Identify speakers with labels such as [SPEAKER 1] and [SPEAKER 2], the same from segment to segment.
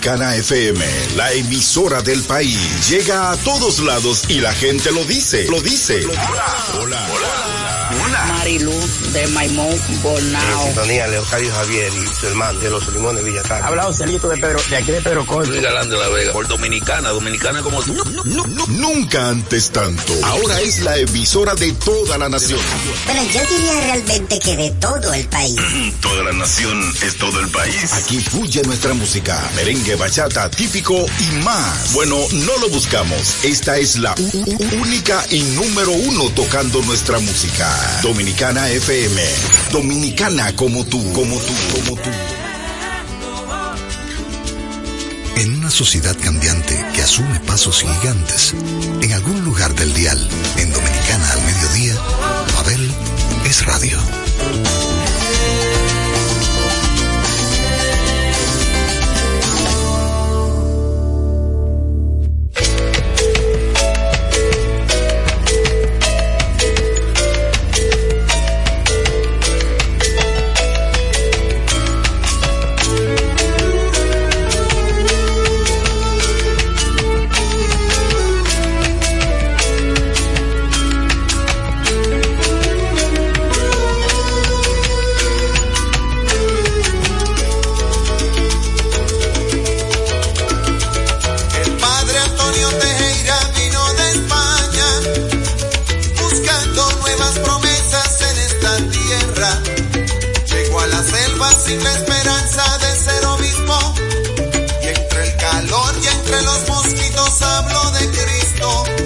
[SPEAKER 1] Dominicana FM, la emisora del país, llega a todos lados y la gente lo dice, lo dice. Hola,
[SPEAKER 2] Marilu de Maimón Bonao.
[SPEAKER 3] sintonía Leocadio Javier y su hermano de los limones Villatán.
[SPEAKER 2] Habla Joselito de Pedro, de aquí de Pedro Corto.
[SPEAKER 4] Luis Galán de la Vega, por Dominicana, Dominicana como
[SPEAKER 1] nu- Nunca antes tanto. Ahora es la emisora de toda la nación.
[SPEAKER 5] Bueno, yo diría realmente que de todo el país.
[SPEAKER 1] Toda la nación es todo el país. Aquí fluye nuestra música, merengue, bachata, típico y más. Bueno, no lo buscamos. Esta es la única y número uno tocando nuestra música. Dominicana FM. Dominicana como tú, como tú, como tú.
[SPEAKER 6] Una sociedad cambiante que asume pasos gigantes, en algún lugar del dial, en Dominicana al mediodía, Abel es radio.
[SPEAKER 7] Mosquitos habló de Cristo.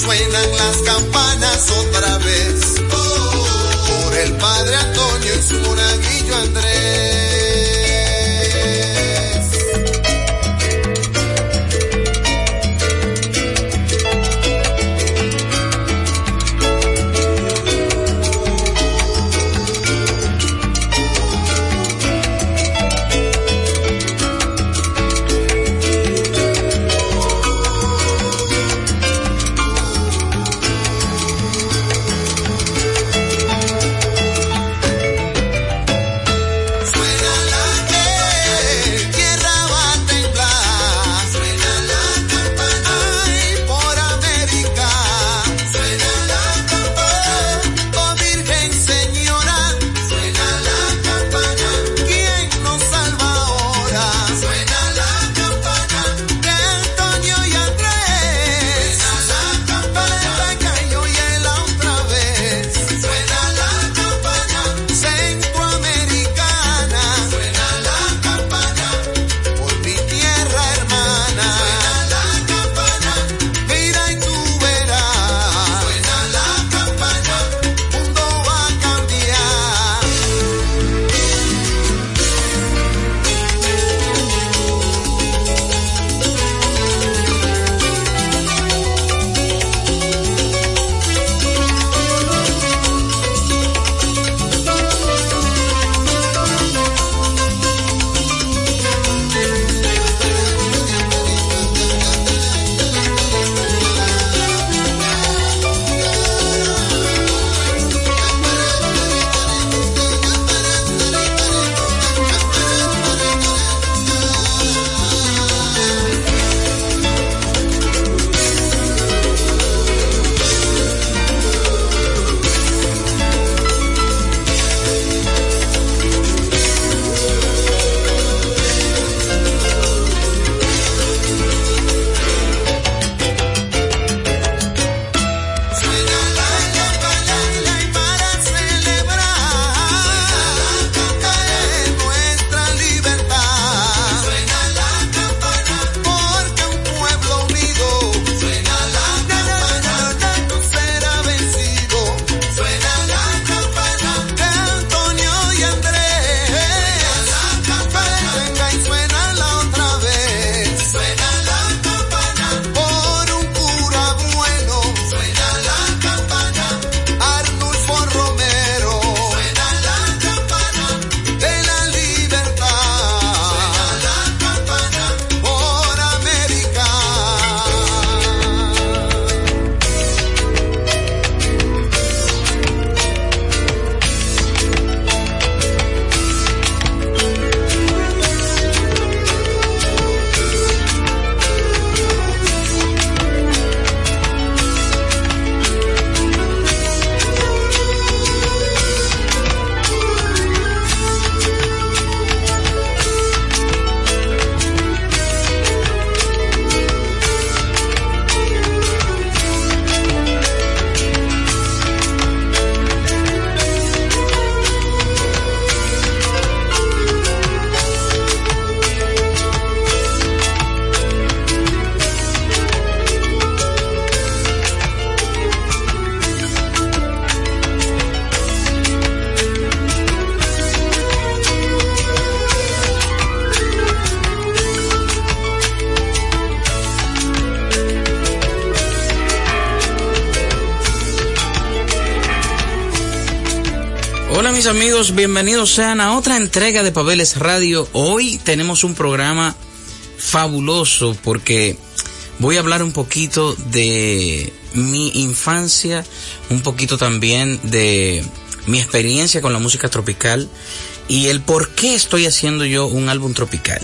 [SPEAKER 7] suenan las campanas otra vez. Por el padre Antonio y su monaguillo Andrés.
[SPEAKER 8] bienvenidos sean a otra entrega de Pabeles Radio. Hoy tenemos un programa fabuloso porque voy a hablar un poquito de mi infancia, un poquito también de mi experiencia con la música tropical y el por qué estoy haciendo yo un álbum tropical.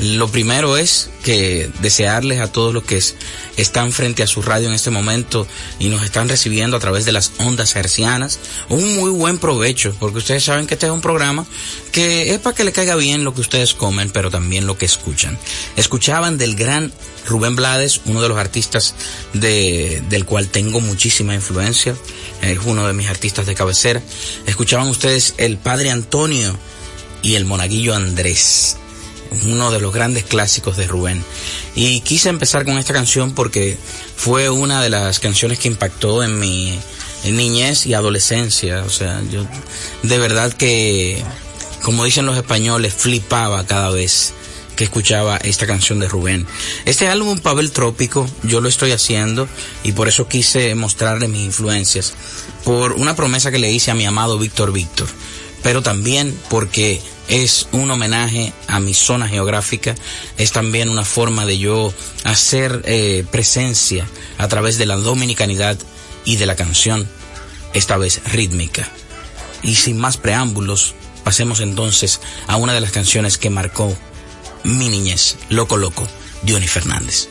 [SPEAKER 9] Lo primero es que desearles a todos los que es están frente a su radio en este momento y nos están recibiendo a través de las ondas hercianas un muy buen provecho, porque ustedes saben que este es un programa que es para que le caiga bien lo que ustedes comen, pero también lo que escuchan. Escuchaban del gran Rubén Blades, uno de los artistas de, del cual tengo muchísima influencia, es uno de mis artistas de cabecera. Escuchaban ustedes el Padre Antonio y el Monaguillo Andrés uno de los grandes clásicos de Rubén. Y quise empezar con esta canción porque fue una de las canciones que impactó en mi niñez y adolescencia. O sea, yo de verdad que, como dicen los españoles, flipaba cada vez que escuchaba esta canción de Rubén. Este álbum Pavel Trópico yo lo estoy haciendo y por eso quise mostrarle mis influencias por una promesa que le hice a mi amado Víctor Víctor, pero también porque es un homenaje a mi zona geográfica, es también una forma de yo hacer eh, presencia a través de la dominicanidad y de la canción, esta vez rítmica. Y sin más preámbulos, pasemos entonces a una de las canciones que marcó mi niñez, Loco Loco, Diony Fernández.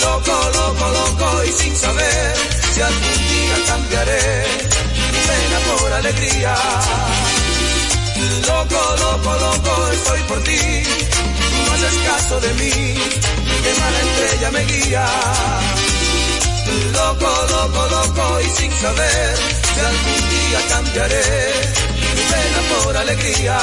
[SPEAKER 10] Loco, loco, loco y sin saber si algún día cambiaré pena por alegría. Loco, loco, loco, estoy por ti. No haces caso de mí, que mala estrella me guía. Loco, loco, loco, y sin saber si algún día cambiaré pena por alegría.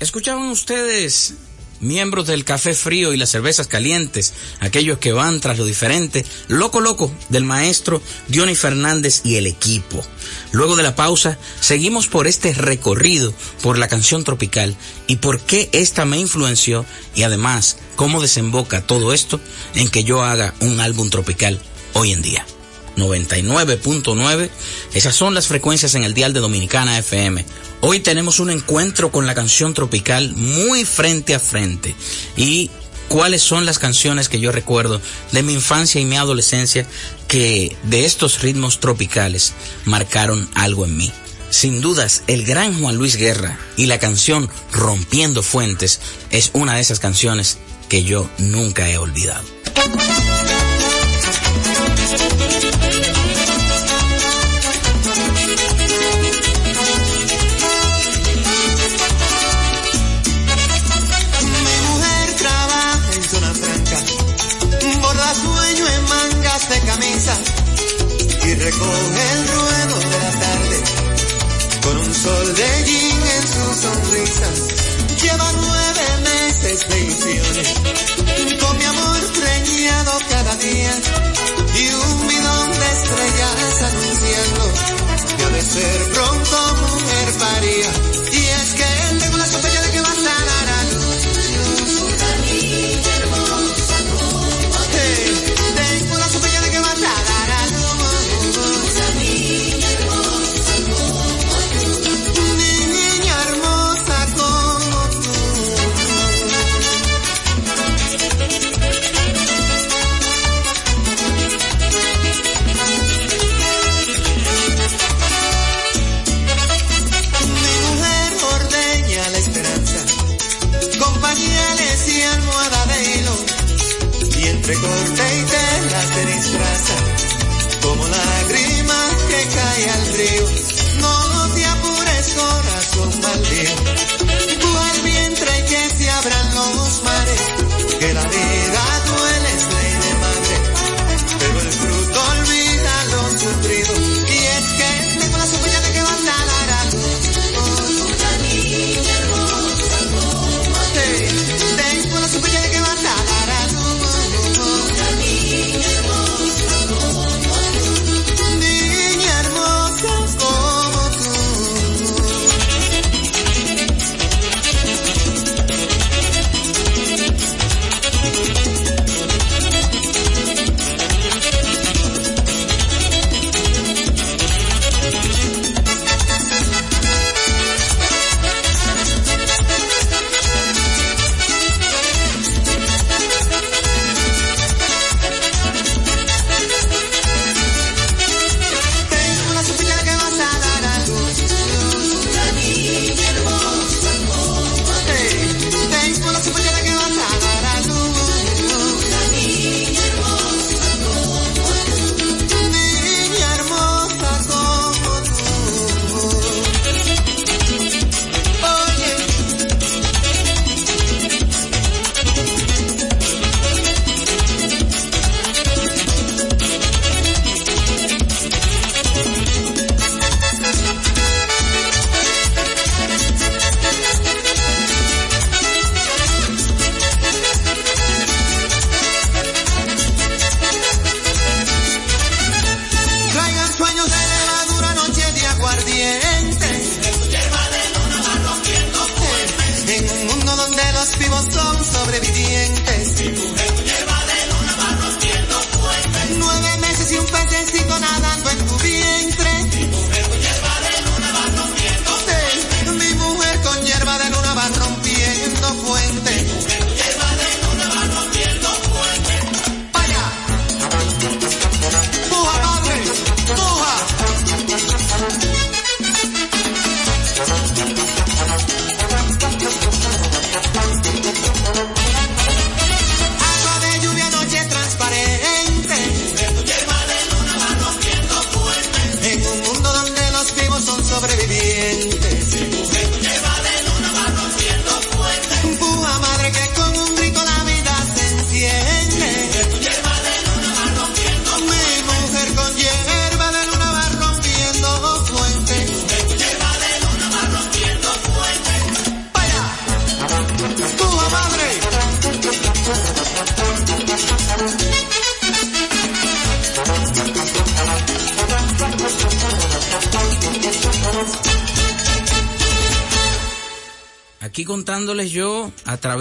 [SPEAKER 8] ¿Escuchaban ustedes miembros del café frío y las cervezas calientes, aquellos que van tras lo diferente, loco loco del maestro Diony Fernández y el equipo. Luego de la pausa, seguimos por este recorrido por la canción tropical y por qué esta me influenció y además cómo desemboca todo esto en que yo haga un álbum tropical hoy en día. 99.9. Esas son las frecuencias en el dial de Dominicana FM. Hoy tenemos un encuentro con la canción tropical muy frente a frente. Y cuáles son las canciones que yo recuerdo de mi infancia y mi adolescencia que de estos ritmos tropicales marcaron algo en mí. Sin dudas, el gran Juan Luis Guerra y la canción Rompiendo Fuentes es una de esas canciones que yo nunca he olvidado.
[SPEAKER 11] Recoge el ruedo de la tarde con un sol de jean en su sonrisa. Lleva nueve meses de ilusiones, con mi amor preñado cada día y un bidón de estrellas anunciando que ha de ser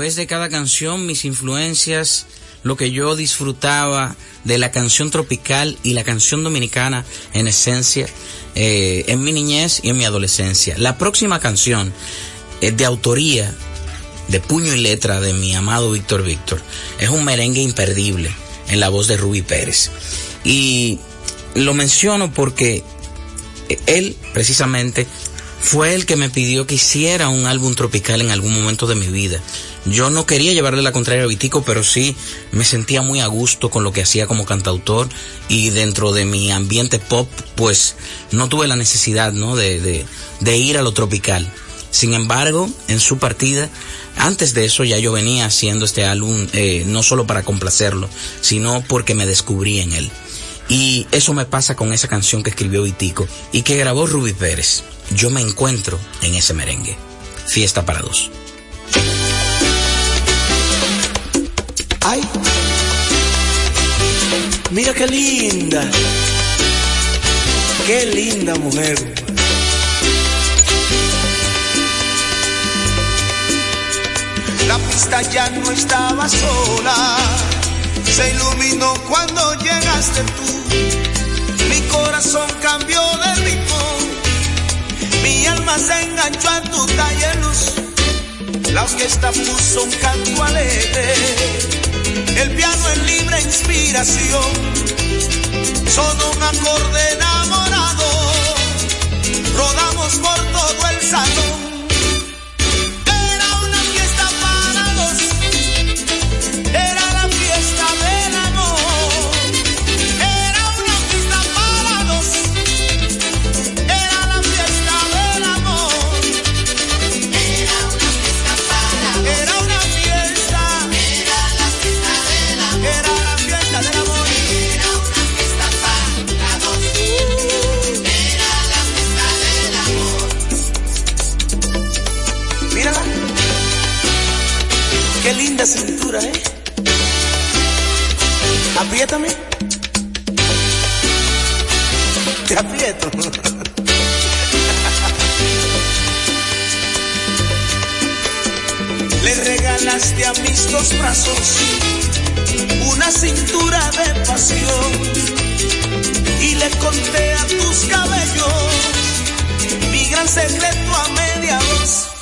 [SPEAKER 8] través de cada canción mis influencias, lo que yo disfrutaba de la canción tropical y la canción dominicana en esencia eh, en mi niñez y en mi adolescencia. La próxima canción es de autoría de puño y letra de mi amado Víctor Víctor. Es un merengue imperdible en la voz de Ruby Pérez. Y lo menciono porque él precisamente fue el que me pidió que hiciera un álbum tropical en algún momento de mi vida. Yo no quería llevarle la contraria a Vitico, pero sí me sentía muy a gusto con lo que hacía como cantautor y dentro de mi ambiente pop, pues no tuve la necesidad, ¿no? De, de, de ir a lo tropical. Sin embargo, en su partida, antes de eso ya yo venía haciendo este álbum eh, no solo para complacerlo, sino porque me descubrí en él. Y eso me pasa con esa canción que escribió Vitico y que grabó Ruby Pérez. Yo me encuentro en ese merengue. Fiesta para dos.
[SPEAKER 7] Ay, mira qué linda, qué linda mujer. La pista ya no estaba sola, se iluminó cuando llegaste tú. Mi corazón cambió de ritmo, mi alma se enganchó a tu talle luz. La orquesta puso un canto alegre, el piano en libre inspiración. Sonó un acorde enamorado, rodamos por todo el salón. Apriétame. Te aprieto. Le regalaste a mis dos brazos una cintura de pasión y le conté a tus cabellos mi gran secreto a media voz.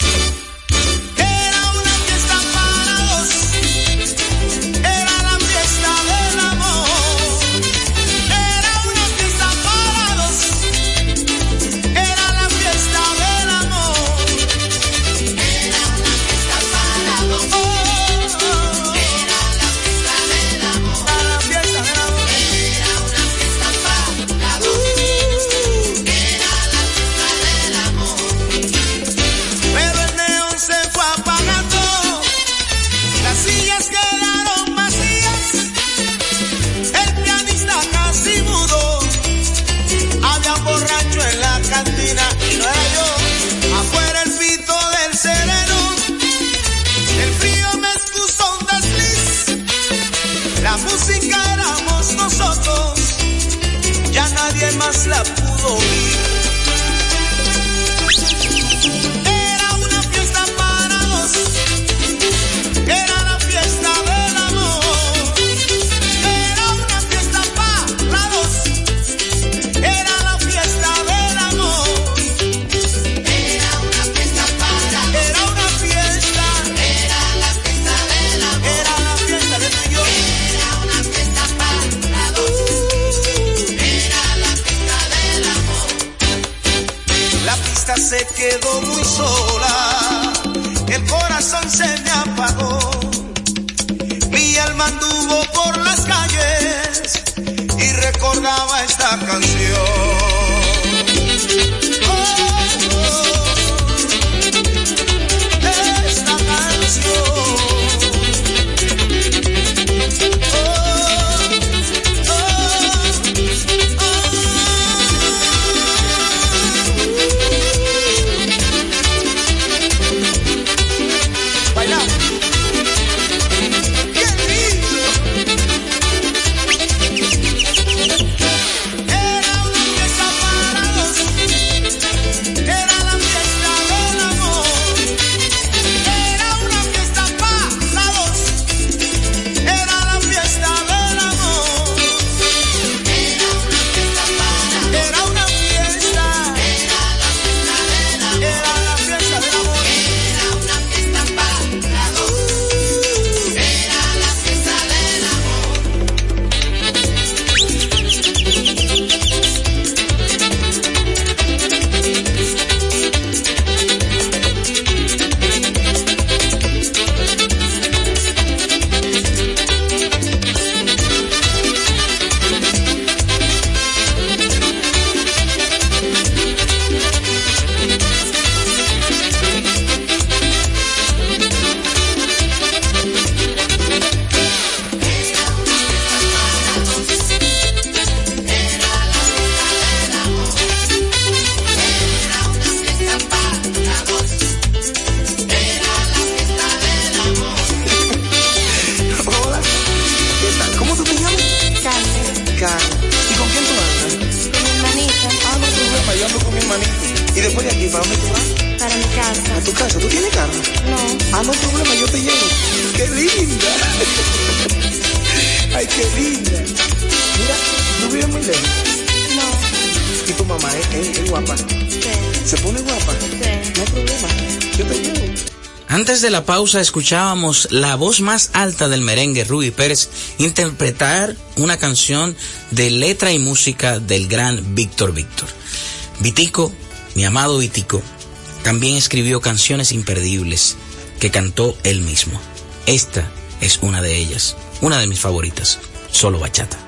[SPEAKER 7] Antes de la pausa escuchábamos la voz más alta del merengue, Ruby Pérez, interpretar una canción de letra y música del gran Víctor Víctor. Vitico, mi amado Vitico, también escribió canciones imperdibles que cantó él mismo. Esta es una de ellas, una de mis favoritas, solo bachata.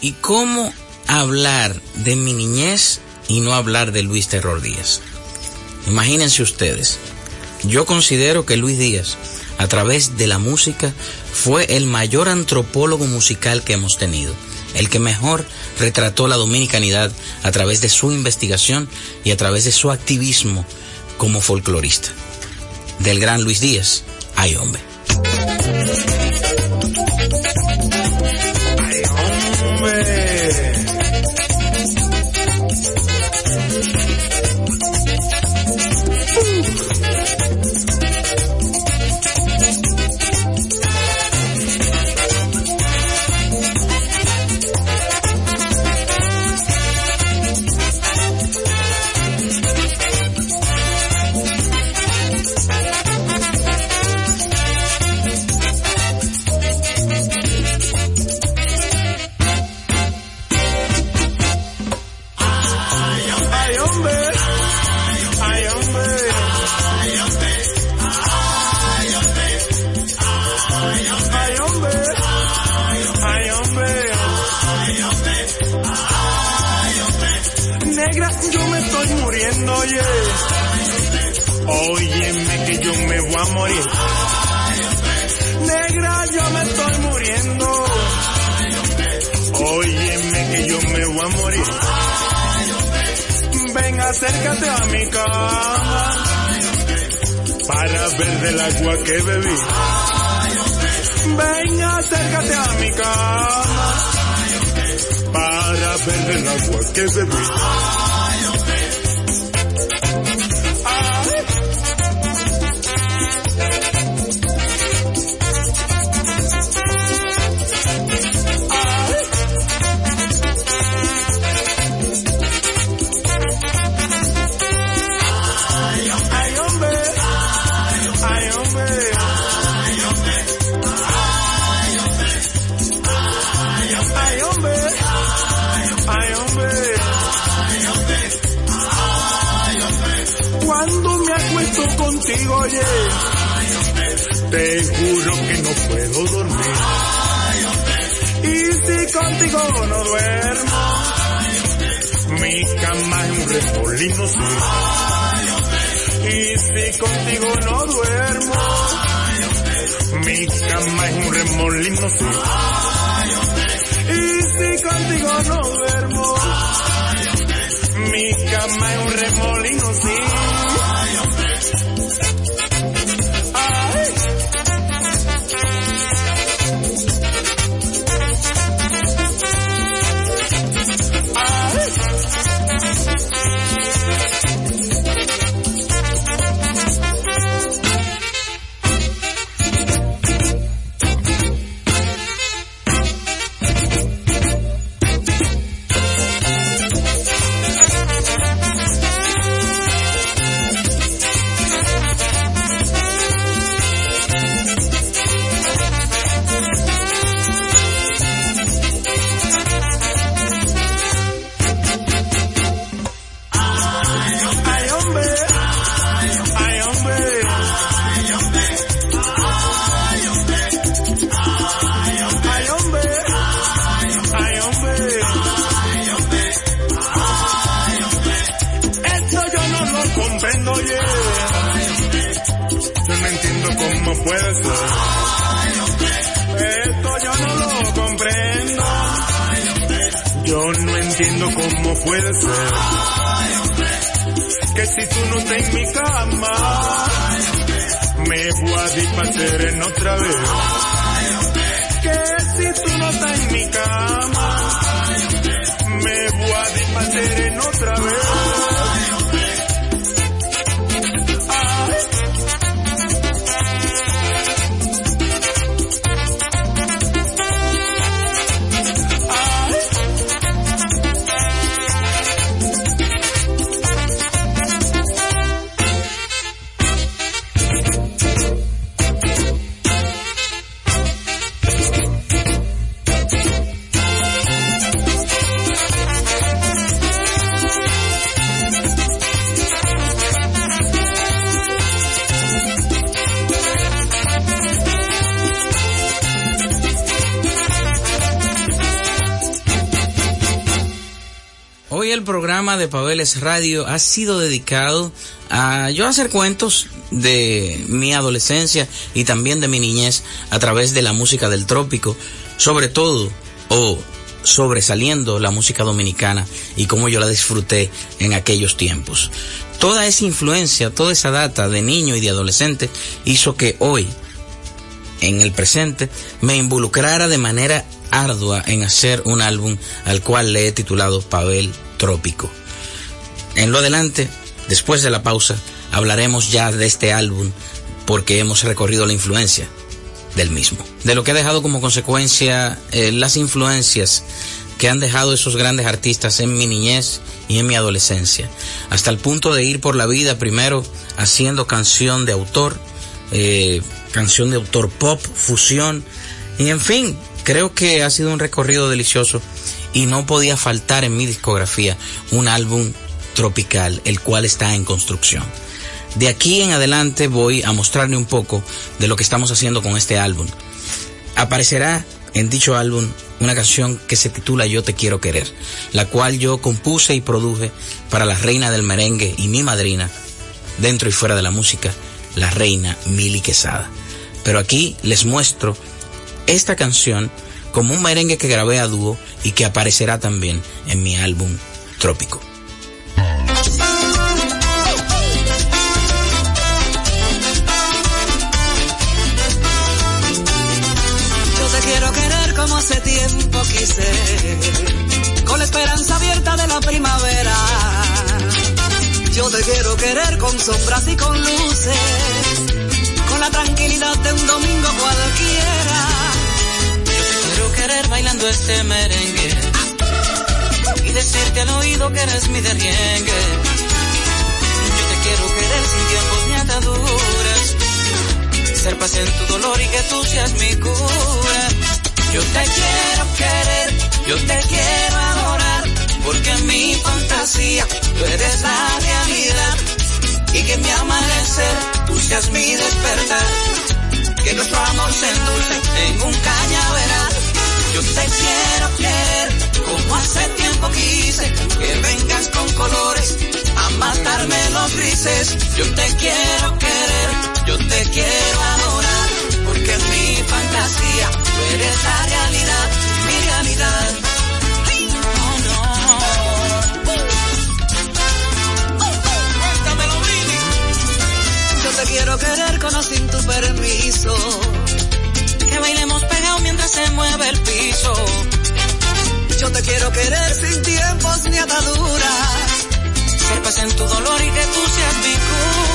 [SPEAKER 8] ¿Y
[SPEAKER 7] cómo hablar de mi niñez y no hablar de Luis Terror Díaz? Imagínense ustedes, yo considero que Luis Díaz, a través de la música, fue el mayor antropólogo musical que hemos tenido, el que mejor retrató la dominicanidad a través de su investigación y a través de su activismo como folclorista. Del gran Luis Díaz, hay hombre.
[SPEAKER 12] Acércate a mi cama para ver del agua que bebí. Ven, acércate a mi cama para ver del agua que bebí. No entiendo cómo puede ser que si tú no estás en mi cama, me voy a dispacer en otra vez. Que si tú no estás en mi cama,
[SPEAKER 8] programa de Pabeles Radio ha sido dedicado a yo hacer cuentos de mi adolescencia y también de mi niñez a través de la música del trópico, sobre todo o sobresaliendo la música dominicana y cómo yo la disfruté en aquellos tiempos. Toda esa influencia, toda esa data de niño y de adolescente hizo que hoy, en el presente, me involucrara de manera ardua en hacer un álbum al cual le he titulado Pavel Trópico. En lo adelante, después de la pausa, hablaremos ya de este álbum porque hemos recorrido la influencia del mismo. De lo que ha dejado como consecuencia eh, las influencias que han dejado esos grandes artistas en mi niñez y en mi adolescencia, hasta el punto de ir por la vida primero haciendo canción de autor, eh, canción de autor pop, fusión, y en fin, creo que ha sido un recorrido delicioso y no podía faltar en mi discografía un álbum tropical, el cual está en construcción. De aquí en adelante voy a mostrarle un poco de lo que estamos haciendo con este álbum. aparecerá en dicho álbum una canción que se titula Yo te quiero querer, la cual yo compuse y produje para la reina del merengue y mi madrina, dentro y fuera de la música, la reina Mili Quesada. Pero aquí les muestro esta canción como un merengue que grabé a dúo y que aparecerá también en mi álbum Trópico.
[SPEAKER 13] Yo te quiero querer como hace tiempo quise, con la esperanza abierta de la primavera. Yo te quiero querer con sombras y con luces, con la tranquilidad de un domingo cualquiera.
[SPEAKER 14] Bailando este merengue y decirte al oído que eres mi derriengue. Yo te quiero querer sin tiempos ni ataduras, ser paz en tu dolor y que tú seas mi cura. Yo te quiero querer, yo te quiero adorar, porque en mi fantasía tú eres la realidad. Y que mi amanecer tú seas mi despertar, que nuestro amor se endulce en un cañaveral. Yo te quiero querer, como hace tiempo quise, que vengas con colores a matarme los grises. Yo te quiero querer, yo te quiero adorar, porque en mi fantasía tú eres la realidad, mi realidad.
[SPEAKER 13] Yo te quiero querer con o sin tu permiso.
[SPEAKER 14] Que bailemos se mueve el piso.
[SPEAKER 13] Yo te quiero querer sin tiempos ni ataduras.
[SPEAKER 14] Ser paz en tu dolor y que tú seas mi cura.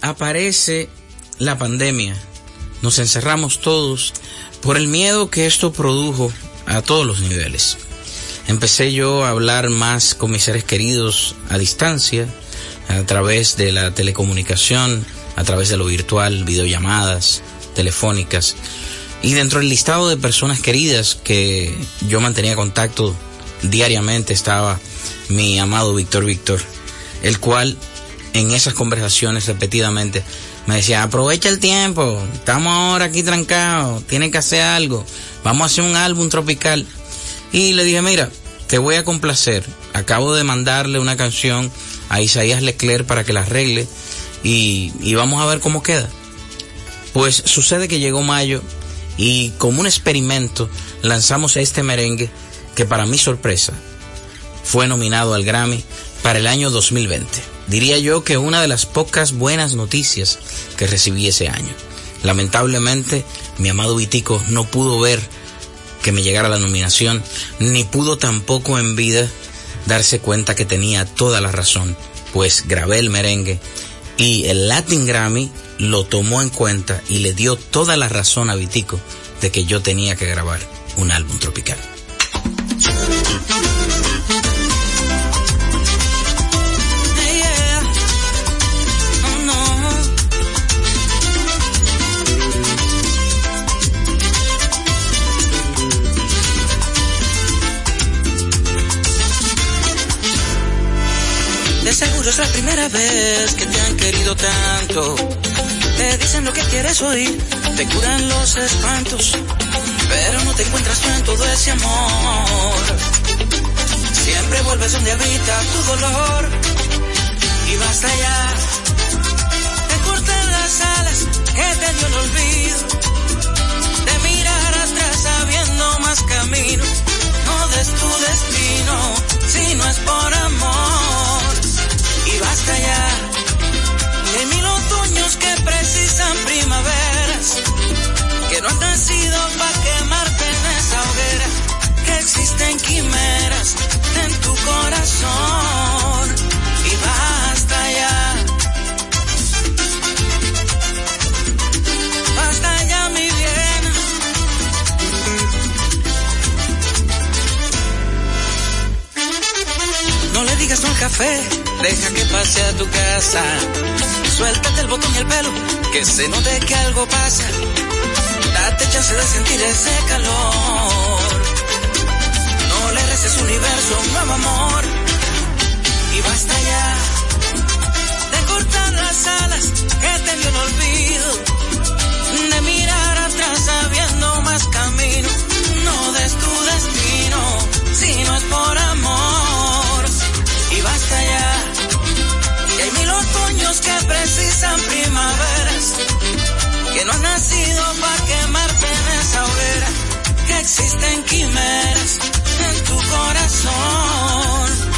[SPEAKER 8] Aparece la pandemia. Nos encerramos todos por el miedo que esto produjo a todos los niveles. Empecé yo a hablar más con mis seres queridos a distancia, a través de la telecomunicación, a través de lo virtual, videollamadas, telefónicas. Y dentro del listado de personas queridas que yo mantenía contacto diariamente estaba mi amado Víctor Víctor, el cual en esas conversaciones repetidamente me decía, aprovecha el tiempo, estamos ahora aquí trancados, tienen que hacer algo, vamos a hacer un álbum tropical. Y le dije, mira, te voy a complacer, acabo de mandarle una canción a Isaías Leclerc para que la arregle y, y vamos a ver cómo queda. Pues sucede que llegó mayo y como un experimento lanzamos este merengue que para mi sorpresa fue nominado al Grammy para el año 2020. Diría yo que una de las pocas buenas noticias que recibí ese año. Lamentablemente, mi amado Vitico no pudo ver que me llegara la nominación, ni pudo tampoco en vida darse cuenta que tenía toda la razón, pues grabé el merengue y el Latin Grammy lo tomó en cuenta y le dio toda la razón a Vitico de que yo tenía que grabar un álbum tropical.
[SPEAKER 14] Es la primera vez que te han querido tanto. Te dicen lo que quieres oír, te curan los espantos, pero no te encuentras tú en todo ese amor. Siempre vuelves donde habita tu dolor y basta ya. Te cortan las alas que te dio el olvido, de mirar atrás sabiendo más camino. No des tu destino si no es por amor y basta ya. De mil otoños que precisan primaveras, que no han nacido para quemarte en esa hoguera, que existen quimeras en tu corazón y basta ya. Basta ya mi bien. No le digas no al café, deja que pase a tu casa. Suéltate el botón y el pelo, que se note que algo pasa. Date chance de sentir ese calor. No le reces universo, un nuevo amor. Y basta ya de cortar las alas que te dio el olvido. De mirar atrás sabiendo más camino. No des tu destino si no es por amor. Y basta ya. Que precisan primaveras. Que no han nacido para quemarte en esa hoguera. Que existen quimeras en tu corazón.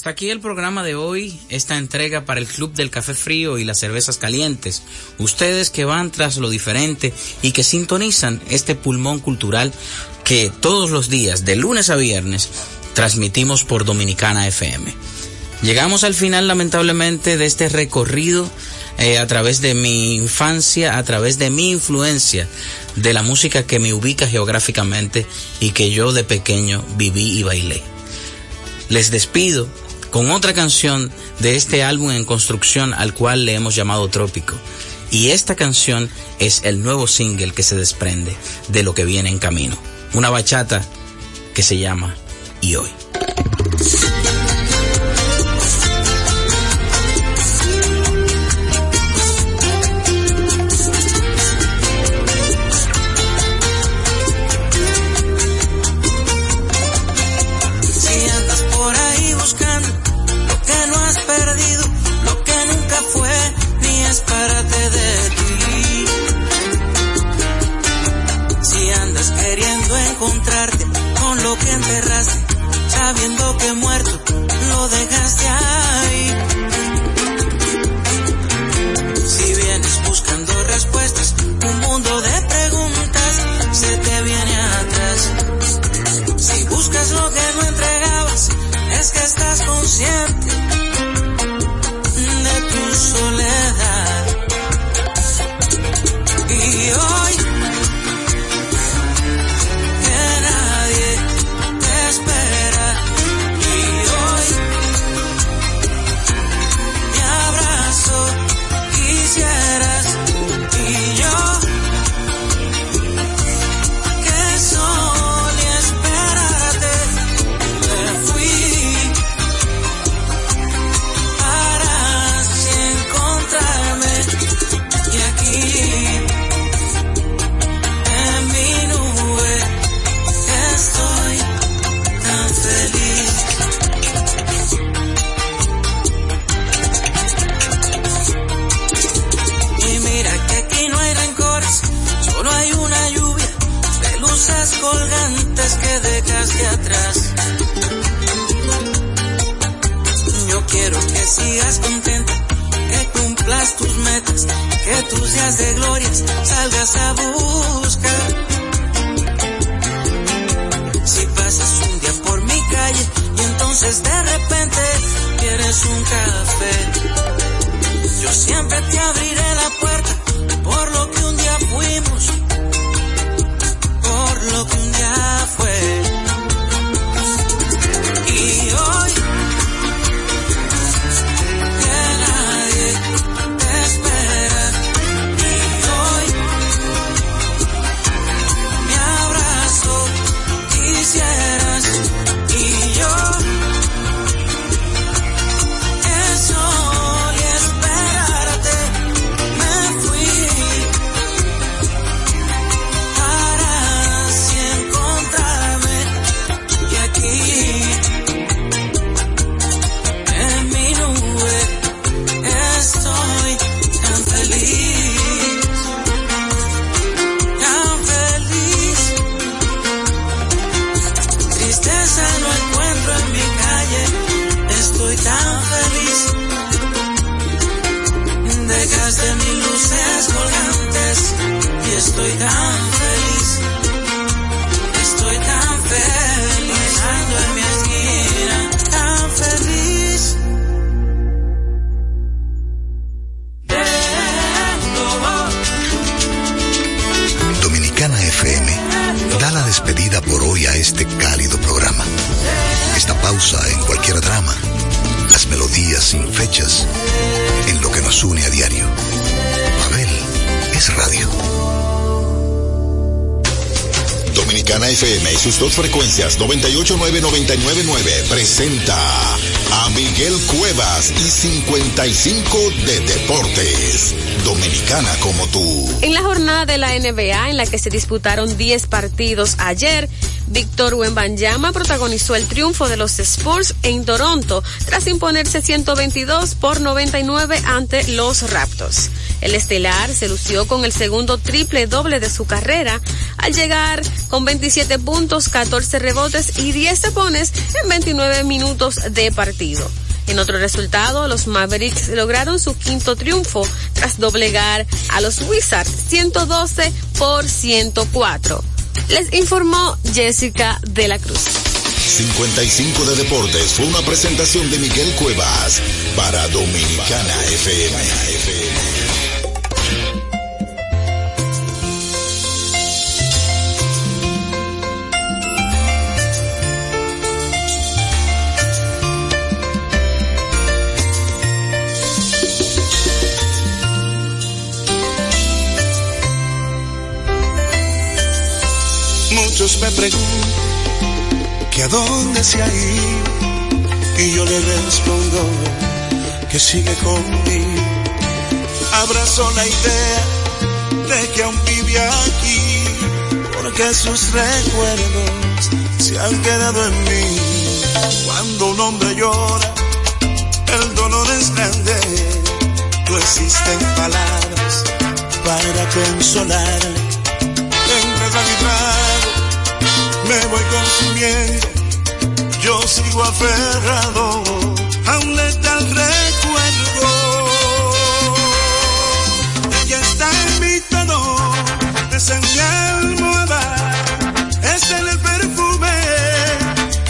[SPEAKER 8] Hasta aquí el programa de hoy, esta entrega para el Club del Café Frío y las Cervezas Calientes. Ustedes que van tras lo diferente y que sintonizan este pulmón cultural que todos los días, de lunes a viernes, transmitimos por Dominicana FM. Llegamos al final lamentablemente de este recorrido eh, a través de mi infancia, a través de mi influencia, de la música que me ubica geográficamente y que yo de pequeño viví y bailé. Les despido con otra canción de este álbum en construcción al cual le hemos llamado Trópico. Y esta canción es el nuevo single que se desprende de lo que viene en camino. Una bachata que se llama Y hoy.
[SPEAKER 14] Que enterraste, sabiendo que muerto lo dejaste ahí. Si vienes buscando respuestas, un mundo de preguntas se te viene atrás. Si buscas lo que no entregabas, es que estás consciente de tu soledad. Y hoy
[SPEAKER 1] sus dos frecuencias 989-999 presenta a Miguel Cuevas y 55 de Deportes. Dominicana como tú.
[SPEAKER 15] En la jornada de la NBA en la que se disputaron 10 partidos ayer, Víctor Wembanyama protagonizó el triunfo de los Spurs en Toronto tras imponerse 122 por 99 ante los Raptors. El estelar se lució con el segundo triple doble de su carrera al llegar con 27 puntos, 14 rebotes y 10 tapones en 29 minutos de partido. En otro resultado, los Mavericks lograron su quinto triunfo tras doblegar a los Wizards 112 por 104. Les informó Jessica de la Cruz.
[SPEAKER 1] 55 de Deportes fue una presentación de Miguel Cuevas para Dominicana FM.
[SPEAKER 16] Me preguntan que a dónde se ha ido y yo le respondo que sigue conmigo. Abrazo la idea de que aún vive aquí porque sus recuerdos se han quedado en mí. Cuando un hombre llora, el dolor es grande. No existen palabras para consolarle. Me voy consumiendo. Yo sigo aferrado a un letal recuerdo. Ella está en mi tono, es en mi almohada, es en el perfume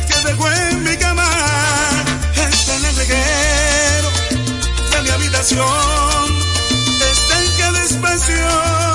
[SPEAKER 16] que dejó en mi cama, está en el reguero de mi habitación, está en cada espacio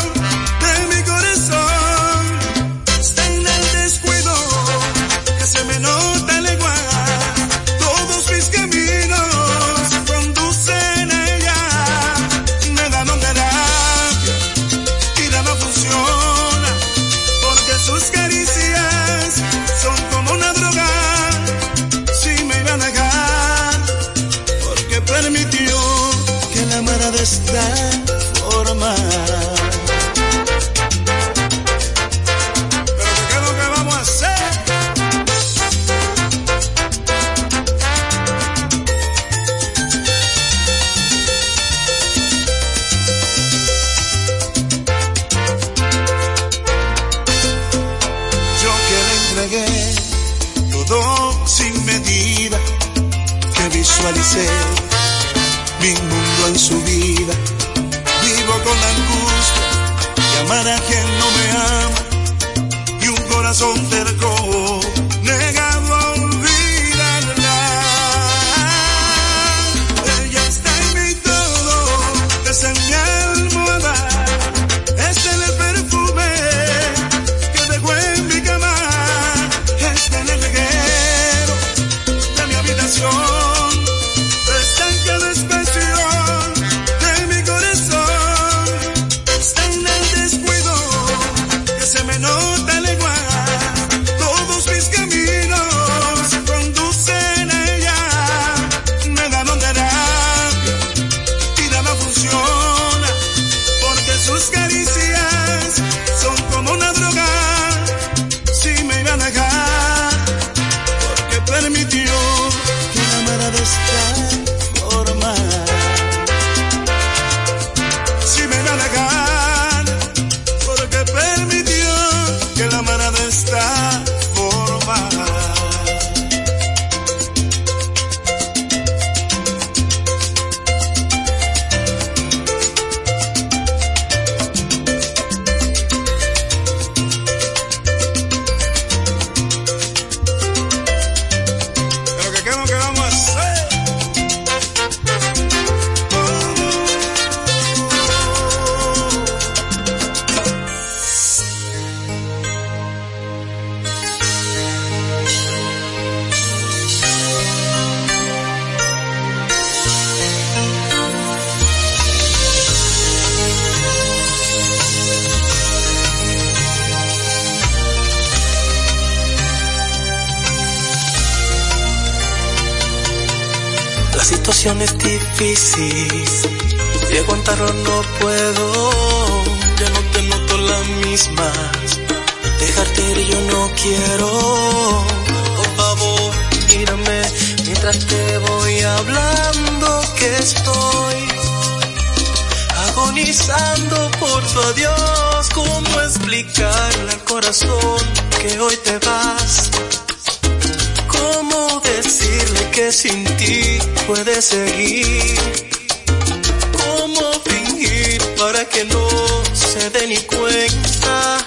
[SPEAKER 16] se
[SPEAKER 9] den ni cuenta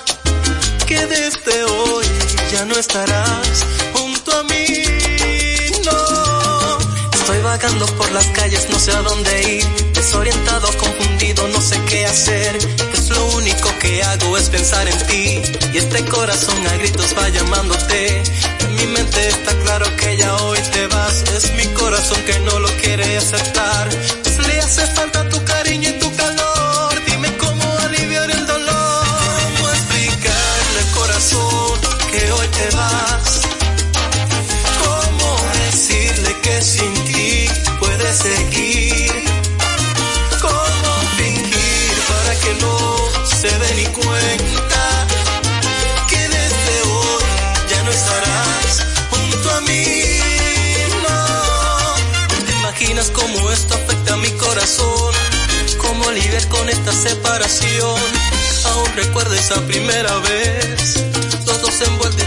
[SPEAKER 9] que desde hoy ya no estarás junto a mí. No, estoy vagando por las calles, no sé a dónde ir, desorientado, confundido, no sé qué hacer. Es lo único que hago es pensar en ti y este corazón a gritos va llamándote. En mi mente está claro que ya hoy te vas, es mi corazón que no lo quiere aceptar. Pues le hace falta tu cariño y tu te vas. ¿Cómo decirle que sin ti puede seguir? ¿Cómo fingir para que no se dé ni cuenta que desde hoy ya no estarás junto a mí? No, ¿te imaginas cómo esto afecta a mi corazón? ¿Cómo lidiar con esta separación? Aún recuerdo esa primera vez, los dos envueltos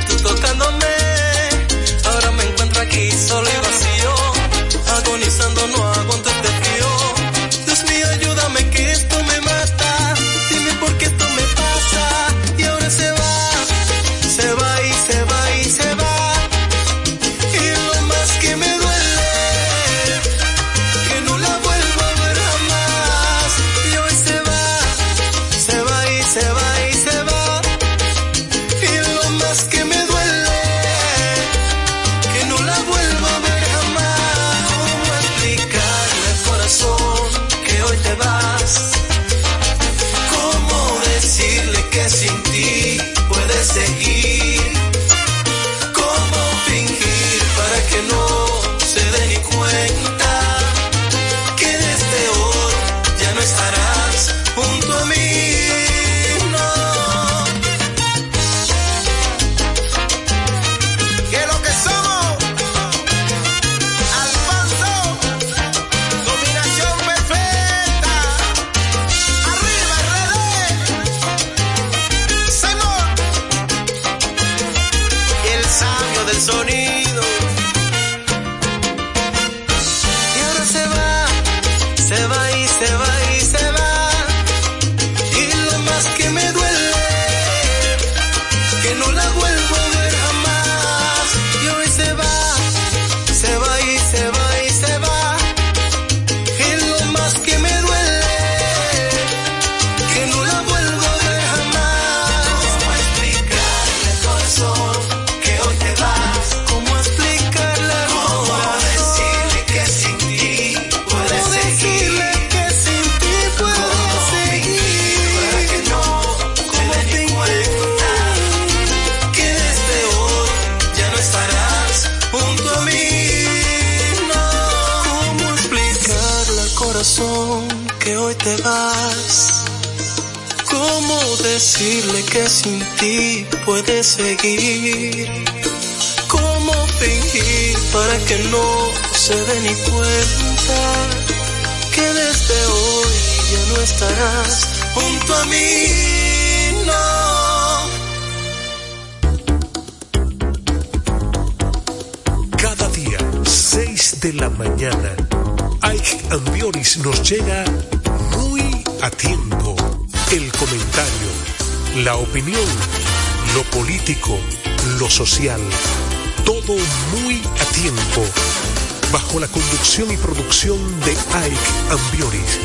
[SPEAKER 17] Ike Ambioris.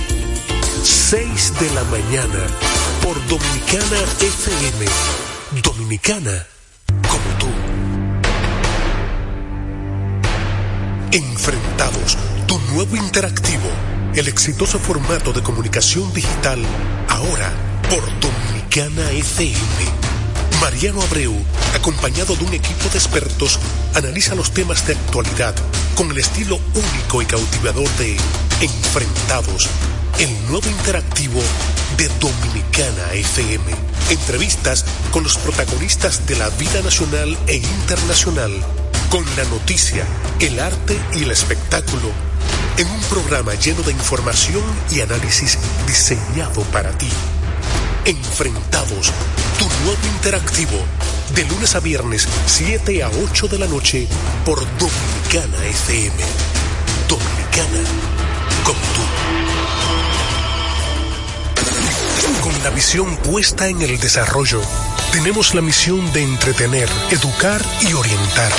[SPEAKER 17] 6 de la mañana por Dominicana FM. Dominicana como tú. Enfrentados, tu nuevo interactivo, el exitoso formato de comunicación digital, ahora por Dominicana FM. Mariano Abreu, acompañado de un equipo de expertos, analiza los temas de actualidad con el estilo único y cautivador de Enfrentados, el nuevo interactivo de Dominicana FM. Entrevistas con los protagonistas de la vida nacional e internacional, con la noticia, el arte y el espectáculo, en un programa lleno de información y análisis diseñado para ti. Enfrentados, tu nuevo interactivo, de lunes a viernes, 7 a 8 de la noche, por Dominicana FM. Dominicana, como tú. Con la visión puesta en el desarrollo, tenemos la misión de entretener, educar y orientar,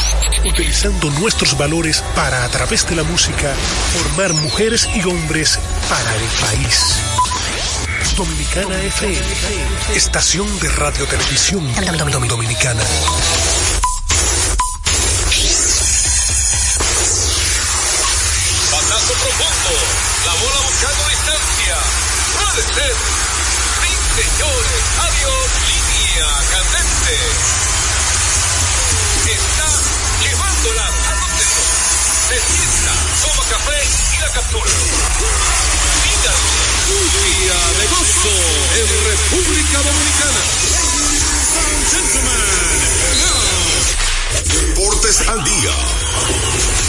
[SPEAKER 17] utilizando nuestros valores para, a través de la música, formar mujeres y hombres para el país. Dominicana FM, estación de radio televisión dominicana.
[SPEAKER 18] Candente. Está llevándola a. Se sienta, toma café y la captura. Un día de gozo en República Dominicana.
[SPEAKER 1] Deportes al día.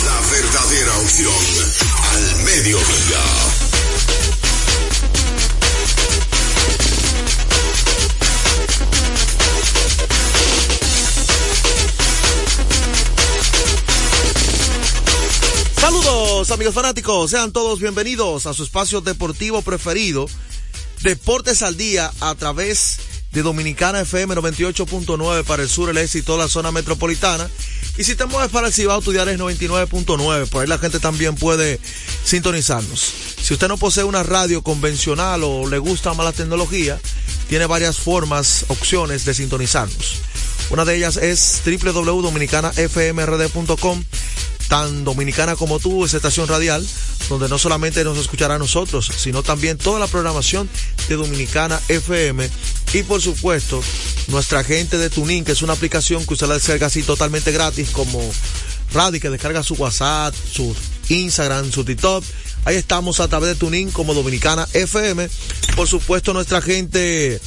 [SPEAKER 1] La verdadera opción al mediodía.
[SPEAKER 19] Saludos amigos fanáticos, sean todos bienvenidos a su espacio deportivo preferido, Deportes al Día a través de Dominicana FM 98.9 para el sur, el este y toda la zona metropolitana. Y si te mueves para el Cibao, tu diario es 99.9, por ahí la gente también puede sintonizarnos. Si usted no posee una radio convencional o le gusta más la tecnología, tiene varias formas, opciones de sintonizarnos. Una de ellas es www.dominicanafmrd.com tan dominicana como tú, esa estación radial, donde no solamente nos escuchará a nosotros, sino también toda la programación de Dominicana FM y por supuesto nuestra gente de Tuning, que es una aplicación que usted la descarga así totalmente gratis como radio que descarga su WhatsApp, su Instagram, su TikTok. Ahí estamos a través de Tuning como Dominicana FM. Por supuesto nuestra gente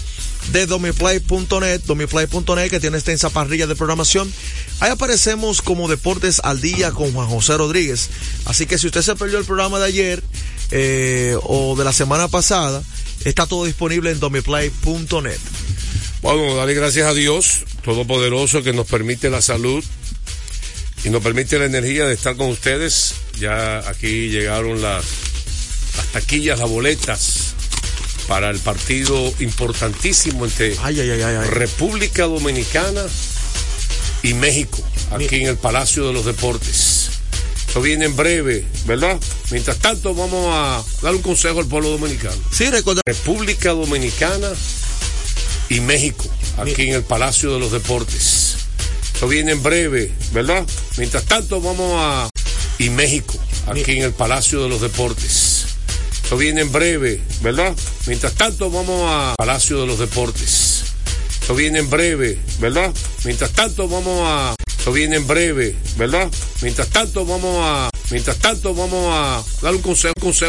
[SPEAKER 19] de domiplay.net, domiplay.net que tiene extensa parrilla de programación. Ahí aparecemos como Deportes al Día con Juan José Rodríguez. Así que si usted se perdió el programa de ayer eh, o de la semana pasada, está todo disponible en domiplay.net.
[SPEAKER 20] Bueno, darle gracias a Dios Todopoderoso que nos permite la salud y nos permite la energía de estar con ustedes. Ya aquí llegaron las, las taquillas, las boletas para el partido importantísimo entre
[SPEAKER 19] ay, ay, ay,
[SPEAKER 20] República Dominicana y México, aquí Mi... en el Palacio de los Deportes. Eso viene en breve, ¿verdad? Mientras tanto, vamos a dar un consejo al pueblo dominicano.
[SPEAKER 19] Sí, recuerda.
[SPEAKER 20] República Dominicana y México, aquí Mi... en el Palacio de los Deportes. Eso viene en breve, ¿verdad? Mientras tanto, vamos a. y México, aquí Mi... en el Palacio de los Deportes. Eso viene en breve, ¿verdad? Mientras tanto, vamos a Palacio de los Deportes. Eso viene en breve, ¿verdad? Mientras tanto, vamos a. Eso viene en breve, ¿verdad? Mientras tanto, vamos a. Mientras tanto, vamos a dar un consejo. Un consejo